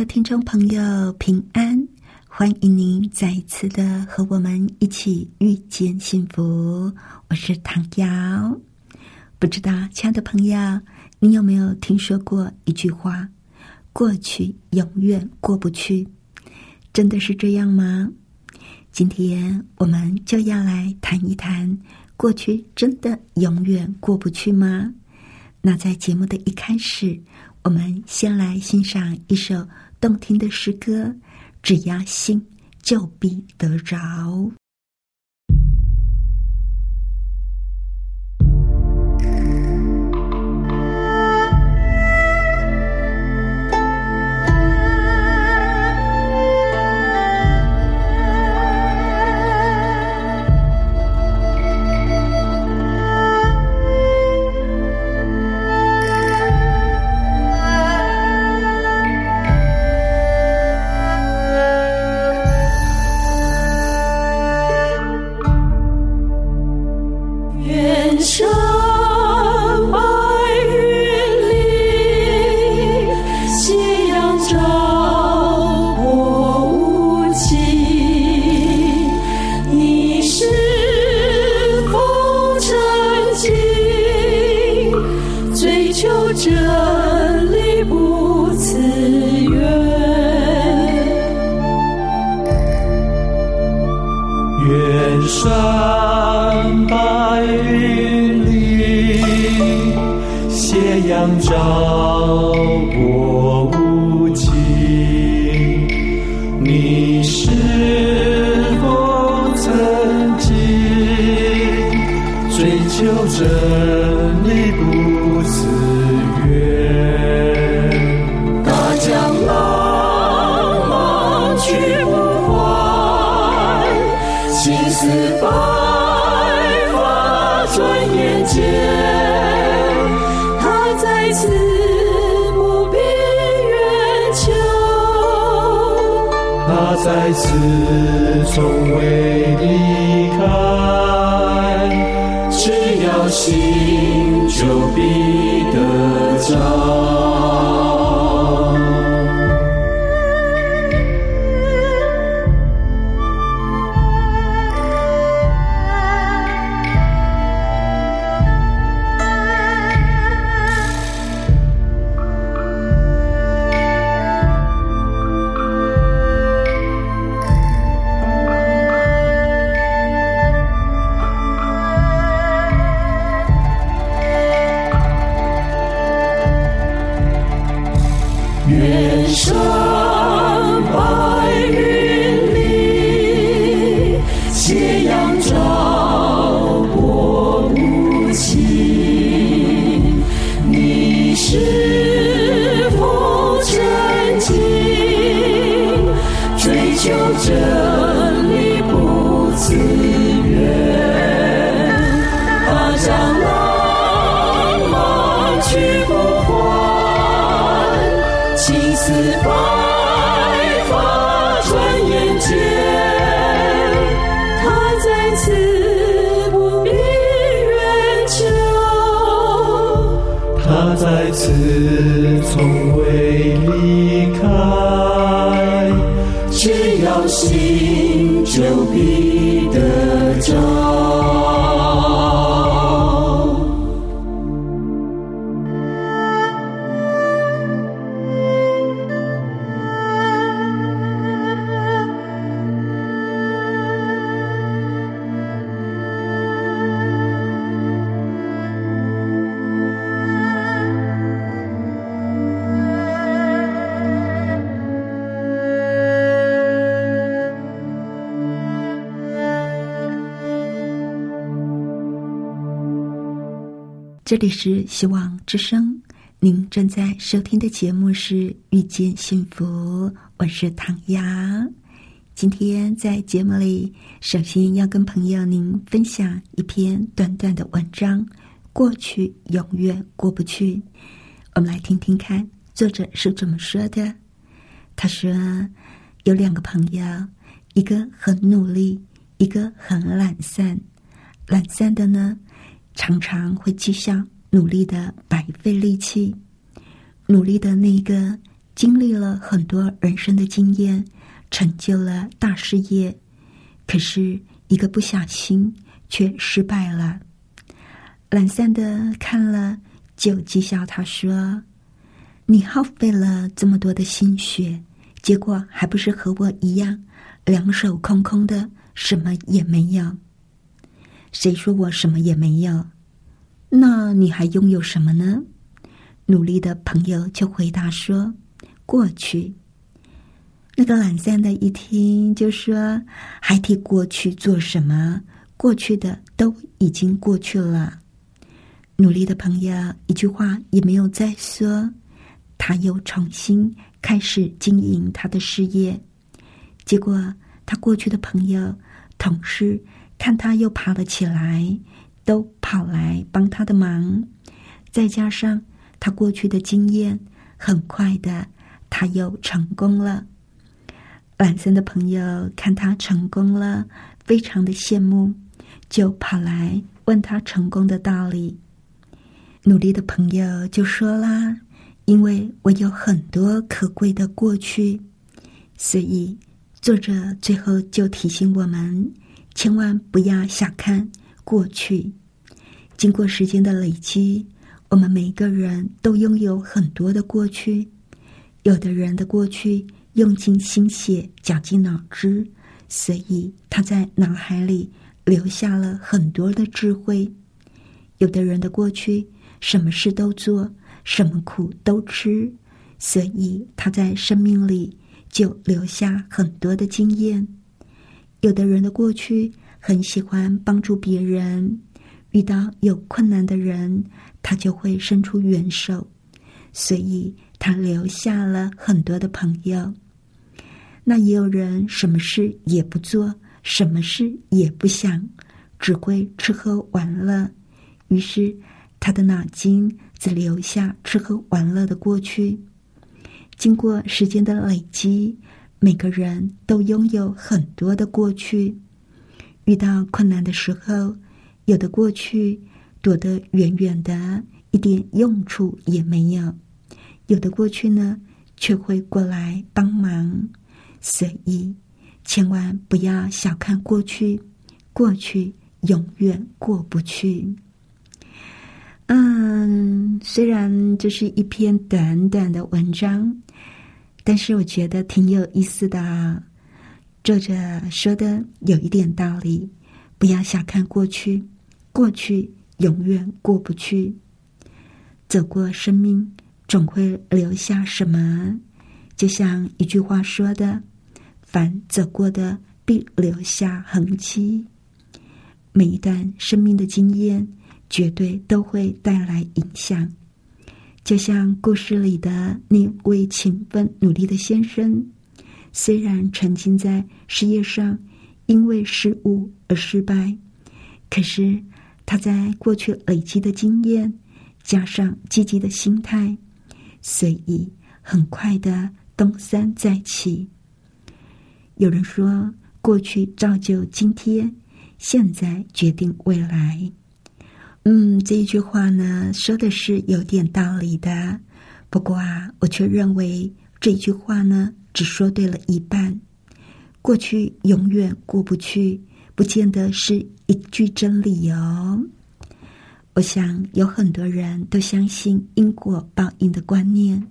的听众朋友，平安！欢迎您再一次的和我们一起遇见幸福。我是唐瑶。不知道，亲爱的朋友，你有没有听说过一句话：“过去永远过不去。”真的是这样吗？今天我们就要来谈一谈，过去真的永远过不去吗？那在节目的一开始。我们先来欣赏一首动听的诗歌，只压心，就必得着。再次从未离开，只要心就必这里是希望之声，您正在收听的节目是《遇见幸福》，我是唐瑶。今天在节目里，首先要跟朋友您分享一篇短短的文章，《过去永远过不去》。我们来听听看，作者是怎么说的。他说：“有两个朋友，一个很努力，一个很懒散。懒散的呢，常常会讥笑。”努力的白费力气，努力的那个经历了很多人生的经验，成就了大事业，可是一个不小心却失败了。懒散的看了，就讥笑他说：“你耗费了这么多的心血，结果还不是和我一样，两手空空的，什么也没有。谁说我什么也没有？”那你还拥有什么呢？努力的朋友就回答说：“过去。”那个懒散的一听就说：“还提过去做什么？过去的都已经过去了。”努力的朋友一句话也没有再说，他又重新开始经营他的事业。结果，他过去的朋友、同事看他又爬了起来。都跑来帮他的忙，再加上他过去的经验，很快的他又成功了。懒散的朋友看他成功了，非常的羡慕，就跑来问他成功的道理。努力的朋友就说啦：“因为我有很多可贵的过去，所以作者最后就提醒我们，千万不要小看过去。”经过时间的累积，我们每个人都拥有很多的过去。有的人的过去用尽心血、绞尽脑汁，所以他在脑海里留下了很多的智慧。有的人的过去什么事都做，什么苦都吃，所以他在生命里就留下很多的经验。有的人的过去很喜欢帮助别人。遇到有困难的人，他就会伸出援手，所以他留下了很多的朋友。那也有人什么事也不做，什么事也不想，只会吃喝玩乐，于是他的脑筋只留下吃喝玩乐的过去。经过时间的累积，每个人都拥有很多的过去。遇到困难的时候。有的过去躲得远远的，一点用处也没有；有的过去呢，却会过来帮忙。所以，千万不要小看过去，过去永远过不去。嗯，虽然这是一篇短短的文章，但是我觉得挺有意思的啊。作者说的有一点道理，不要小看过去。过去永远过不去，走过生命总会留下什么？就像一句话说的：“凡走过的必留下痕迹。”每一段生命的经验，绝对都会带来影响。就像故事里的那位勤奋努力的先生，虽然沉浸在事业上因为失误而失败，可是。他在过去累积的经验，加上积极的心态，所以很快的东山再起。有人说：“过去造就今天，现在决定未来。”嗯，这一句话呢，说的是有点道理的。不过啊，我却认为这句话呢，只说对了一半。过去永远过不去。不见得是一句真理哦。我想有很多人都相信因果报应的观念，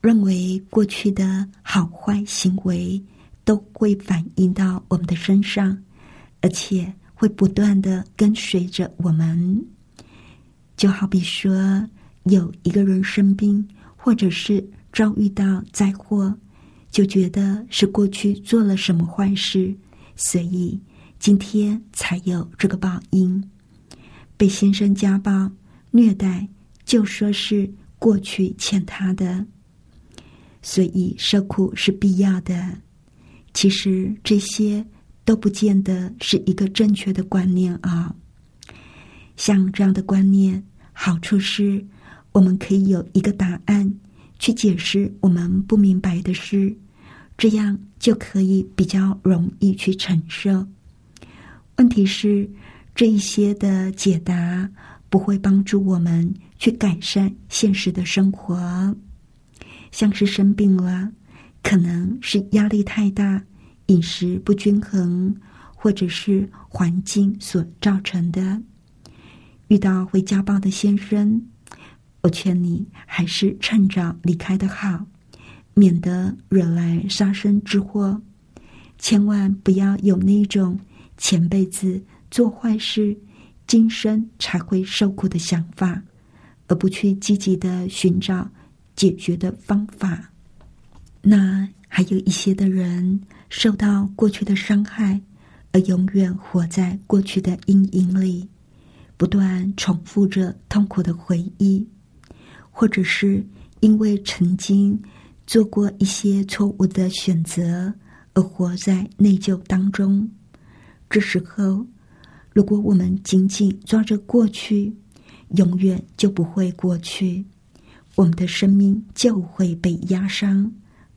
认为过去的好坏行为都会反映到我们的身上，而且会不断的跟随着我们。就好比说，有一个人生病，或者是遭遇到灾祸，就觉得是过去做了什么坏事，所以。今天才有这个报应，被先生家暴虐待，就说是过去欠他的，所以受苦是必要的。其实这些都不见得是一个正确的观念啊。像这样的观念，好处是我们可以有一个答案去解释我们不明白的事，这样就可以比较容易去承受。问题是，这一些的解答不会帮助我们去改善现实的生活，像是生病了。可能是压力太大、饮食不均衡，或者是环境所造成的。遇到会家暴的先生，我劝你还是趁早离开的好，免得惹来杀身之祸。千万不要有那种前辈子做坏事，今生才会受苦的想法，而不去积极的寻找解决的方法。那还有一些的人受到过去的伤害，而永远活在过去的阴影里，不断重复着痛苦的回忆，或者是因为曾经做过一些错误的选择而活在内疚当中。这时候，如果我们紧紧抓着过去，永远就不会过去，我们的生命就会被压伤。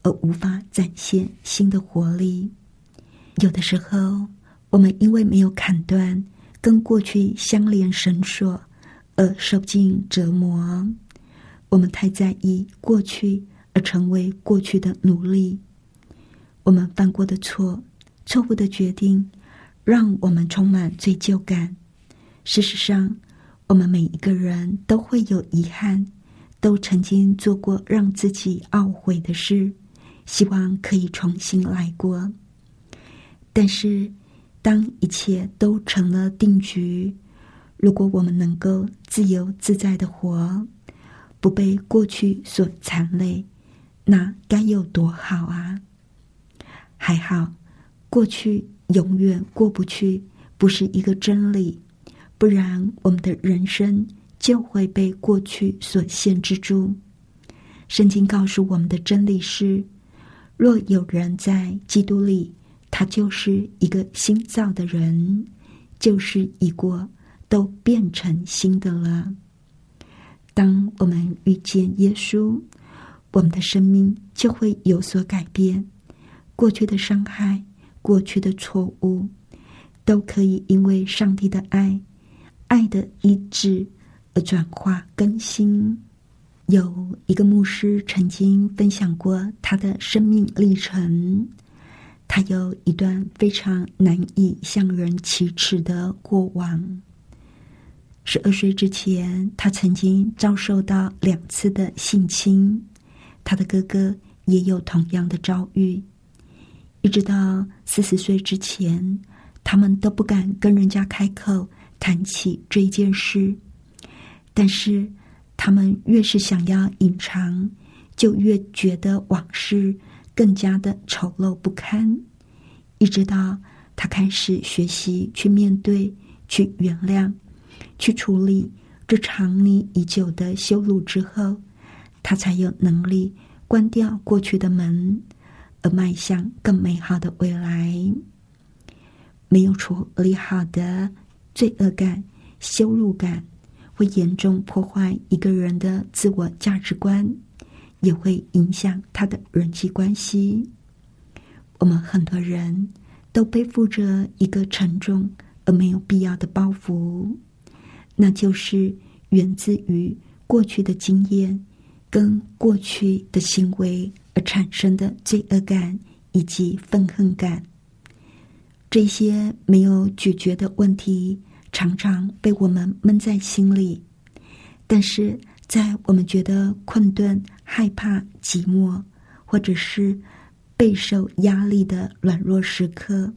而无法展现新的活力。有的时候，我们因为没有砍断跟过去相连绳索，而受尽折磨。我们太在意过去，而成为过去的奴隶。我们犯过的错、错误的决定，让我们充满罪疚感。事实上，我们每一个人都会有遗憾，都曾经做过让自己懊悔的事。希望可以重新来过，但是当一切都成了定局，如果我们能够自由自在的活，不被过去所残累，那该有多好啊！还好，过去永远过不去，不是一个真理，不然我们的人生就会被过去所限制住。圣经告诉我们的真理是。若有人在基督里，他就是一个新造的人，旧事已过，都变成新的了。当我们遇见耶稣，我们的生命就会有所改变。过去的伤害、过去的错误，都可以因为上帝的爱、爱的医治而转化更新。有一个牧师曾经分享过他的生命历程，他有一段非常难以向人启齿的过往。十二岁之前，他曾经遭受到两次的性侵，他的哥哥也有同样的遭遇。一直到四十岁之前，他们都不敢跟人家开口谈起这件事，但是。他们越是想要隐藏，就越觉得往事更加的丑陋不堪。一直到他开始学习去面对、去原谅、去处理这长匿已久的羞辱之后，他才有能力关掉过去的门，而迈向更美好的未来。没有处理好的罪恶感、羞辱感。会严重破坏一个人的自我价值观，也会影响他的人际关系。我们很多人都背负着一个沉重而没有必要的包袱，那就是源自于过去的经验跟过去的行为而产生的罪恶感以及愤恨感。这些没有解决的问题。常常被我们闷在心里，但是在我们觉得困顿、害怕、寂寞，或者是备受压力的软弱时刻，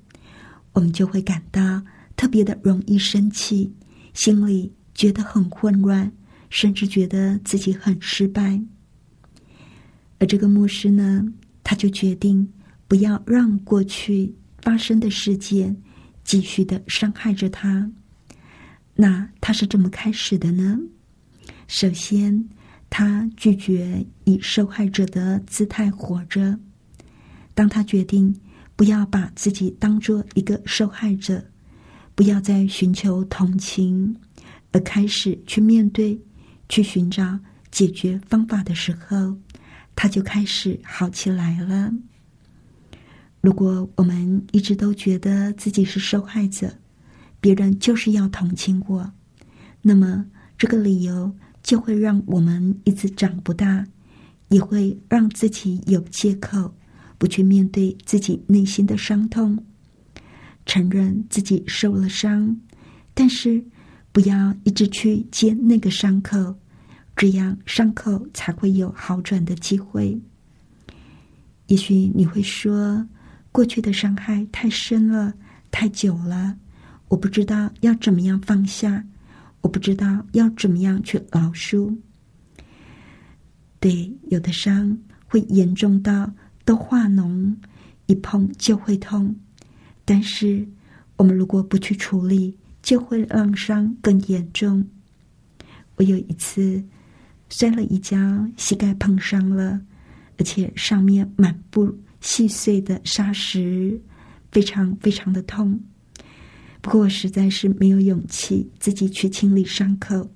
我们就会感到特别的容易生气，心里觉得很混乱，甚至觉得自己很失败。而这个牧师呢，他就决定不要让过去发生的事件继续的伤害着他。那他是怎么开始的呢？首先，他拒绝以受害者的姿态活着。当他决定不要把自己当做一个受害者，不要再寻求同情，而开始去面对、去寻找解决方法的时候，他就开始好起来了。如果我们一直都觉得自己是受害者，别人就是要同情我，那么这个理由就会让我们一直长不大，也会让自己有借口不去面对自己内心的伤痛，承认自己受了伤，但是不要一直去接那个伤口，这样伤口才会有好转的机会。也许你会说，过去的伤害太深了，太久了。我不知道要怎么样放下，我不知道要怎么样去饶恕。对，有的伤会严重到都化脓，一碰就会痛。但是我们如果不去处理，就会让伤更严重。我有一次摔了一跤，膝盖碰伤了，而且上面满布细碎的沙石，非常非常的痛。不过我实在是没有勇气自己去清理伤口。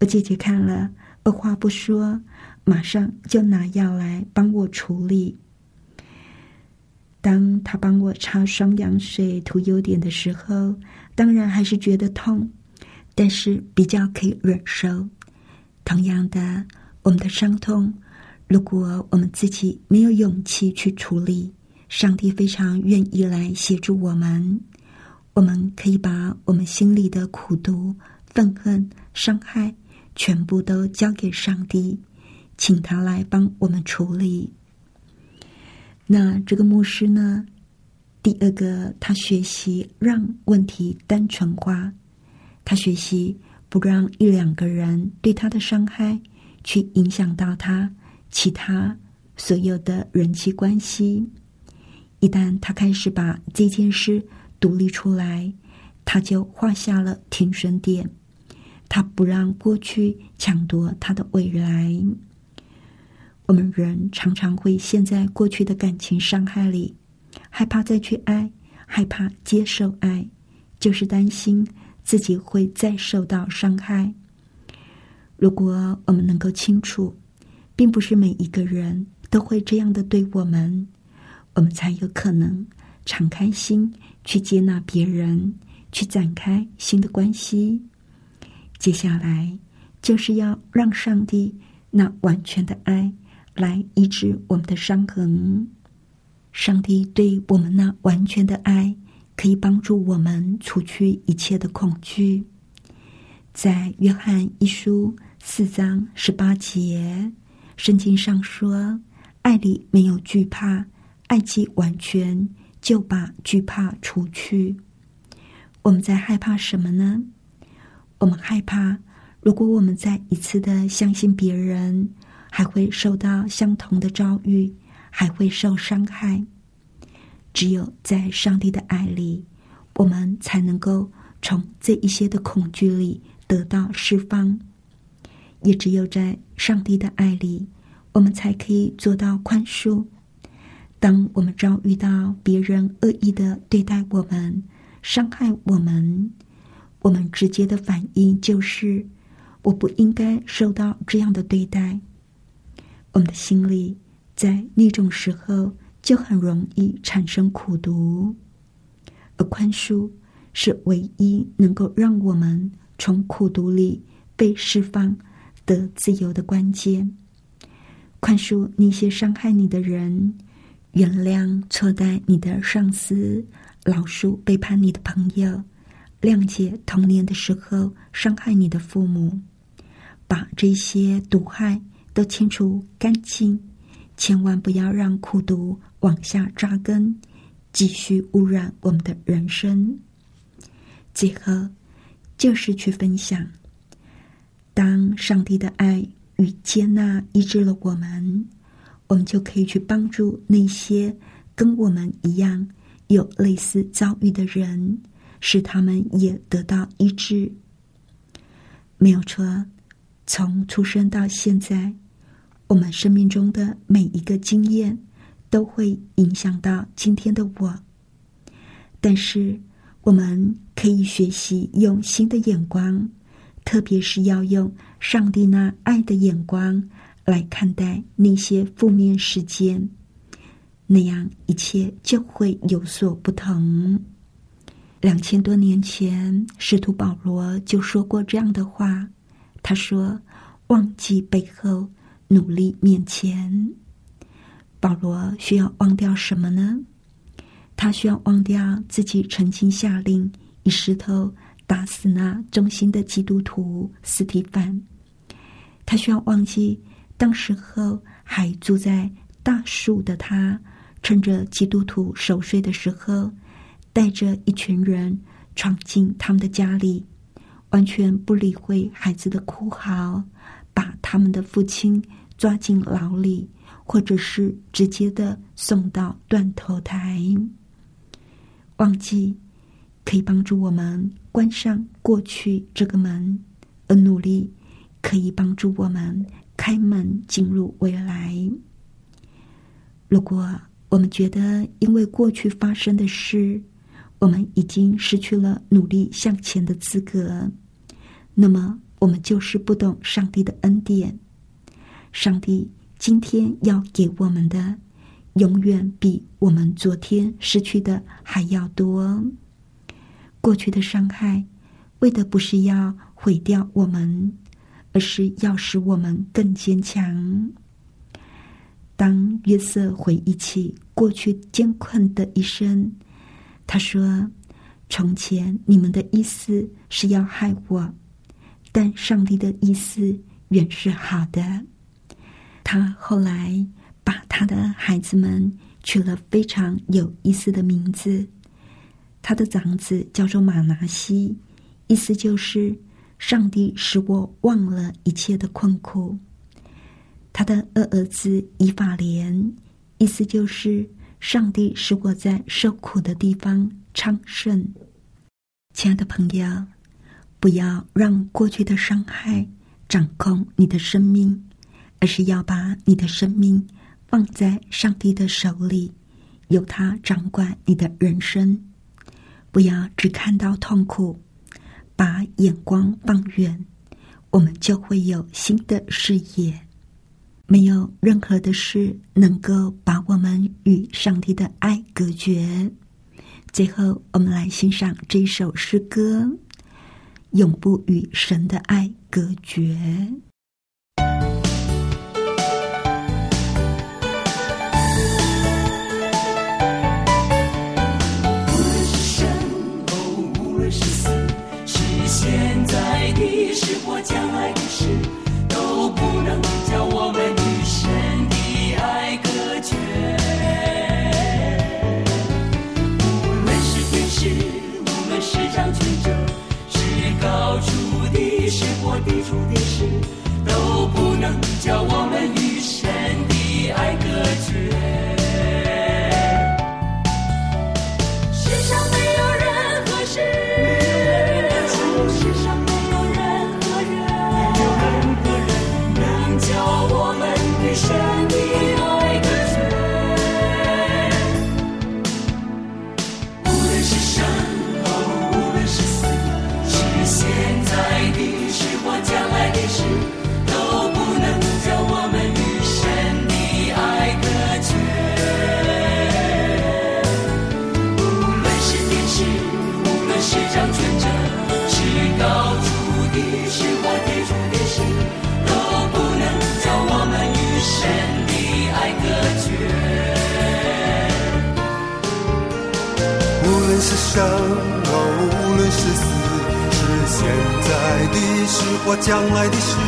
我姐姐看了，二话不说，马上就拿药来帮我处理。当她帮我擦双氧水、涂优点的时候，当然还是觉得痛，但是比较可以忍受。同样的，我们的伤痛，如果我们自己没有勇气去处理，上帝非常愿意来协助我们。我们可以把我们心里的苦毒、愤恨、伤害，全部都交给上帝，请他来帮我们处理。那这个牧师呢？第二个，他学习让问题单纯化，他学习不让一两个人对他的伤害去影响到他其他所有的人际关系。一旦他开始把这件事，独立出来，他就画下了停损点。他不让过去抢夺他的未来。我们人常常会陷在过去的感情伤害里，害怕再去爱，害怕接受爱，就是担心自己会再受到伤害。如果我们能够清楚，并不是每一个人都会这样的对我们，我们才有可能敞开心。去接纳别人，去展开新的关系。接下来就是要让上帝那完全的爱来医治我们的伤痕。上帝对我们那完全的爱，可以帮助我们除去一切的恐惧。在约翰一书四章十八节，圣经上说：“爱里没有惧怕，爱既完全。”就把惧怕除去。我们在害怕什么呢？我们害怕，如果我们再一次的相信别人，还会受到相同的遭遇，还会受伤害。只有在上帝的爱里，我们才能够从这一些的恐惧里得到释放。也只有在上帝的爱里，我们才可以做到宽恕。当我们遭遇到别人恶意的对待我们、伤害我们，我们直接的反应就是我不应该受到这样的对待。我们的心里在那种时候就很容易产生苦毒，而宽恕是唯一能够让我们从苦毒里被释放、得自由的关键。宽恕那些伤害你的人。原谅错待你的上司，饶恕背叛你的朋友，谅解童年的时候伤害你的父母，把这些毒害都清除干净，千万不要让苦毒往下扎根，继续污染我们的人生。最后，就是去分享，当上帝的爱与接纳医治了我们。我们就可以去帮助那些跟我们一样有类似遭遇的人，使他们也得到医治。没有错，从出生到现在，我们生命中的每一个经验都会影响到今天的我。但是，我们可以学习用新的眼光，特别是要用上帝那爱的眼光来看待那些负面事件，那样一切就会有所不同。两千多年前，使徒保罗就说过这样的话。他说：“忘记背后，努力面前。”保罗需要忘掉什么呢？他需要忘掉自己曾经下令以石头打死那忠心的基督徒斯提凡。他需要忘记当时候还住在大树的他，趁着基督徒守睡的时候。带着一群人闯进他们的家里，完全不理会孩子的哭嚎，把他们的父亲抓进牢里，或者是直接的送到断头台。忘记可以帮助我们关上过去这个门，而努力可以帮助我们开门进入未来。如果我们觉得因为过去发生的事，我们已经失去了努力向前的资格，那么我们就是不懂上帝的恩典。上帝今天要给我们的，永远比我们昨天失去的还要多。过去的伤害，为的不是要毁掉我们，而是要使我们更坚强。当约瑟回忆起过去艰困的一生。他说：“从前你们的意思是要害我，但上帝的意思原是好的。他后来把他的孩子们取了非常有意思的名字。他的长子叫做马拿西，意思就是上帝使我忘了一切的困苦。他的二儿子以法莲，意思就是。”上帝使我在受苦的地方昌盛。亲爱的朋友，不要让过去的伤害掌控你的生命，而是要把你的生命放在上帝的手里，由他掌管你的人生。不要只看到痛苦，把眼光放远，我们就会有新的视野。没有任何的事能够把我们与上帝的爱隔绝。最后，我们来欣赏这首诗歌：永不与神的爱隔绝。或将来的事，都不能叫我们与神的爱隔绝。无论是天使，无论是掌权者，是高处的，是或低处的。现在的事或将来的事，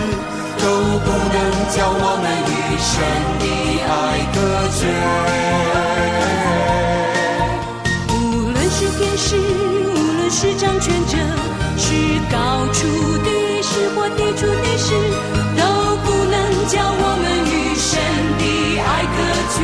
都不能叫我们与神的爱隔绝。无论是天使，无论是掌权者，是高处的事或低处的事，都不能叫我们与神的爱隔绝。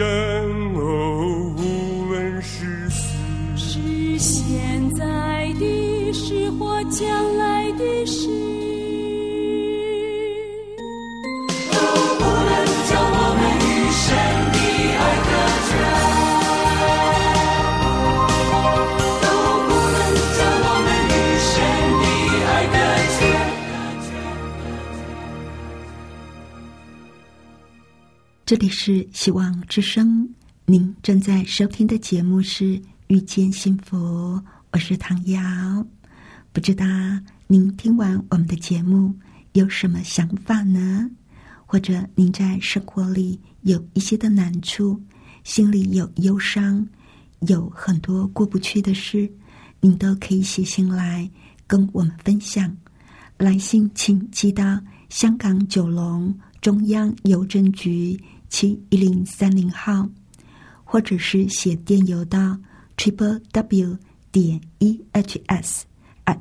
生哦，无论是死。是现在的是或将这里是希望之声，您正在收听的节目是《遇见幸福》，我是唐瑶。不知道您听完我们的节目有什么想法呢？或者您在生活里有一些的难处，心里有忧伤，有很多过不去的事，您都可以写信来跟我们分享。来信请寄到香港九龙中央邮政局七一零三零号，或者是写电邮到 triple w 点 e h s at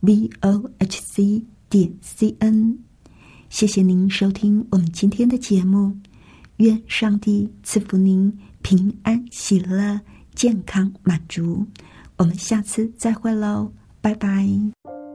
v o h c 点 c n。谢谢您收听我们今天的节目，愿上帝赐福您平安喜乐、健康满足。我们下次再会喽，拜拜。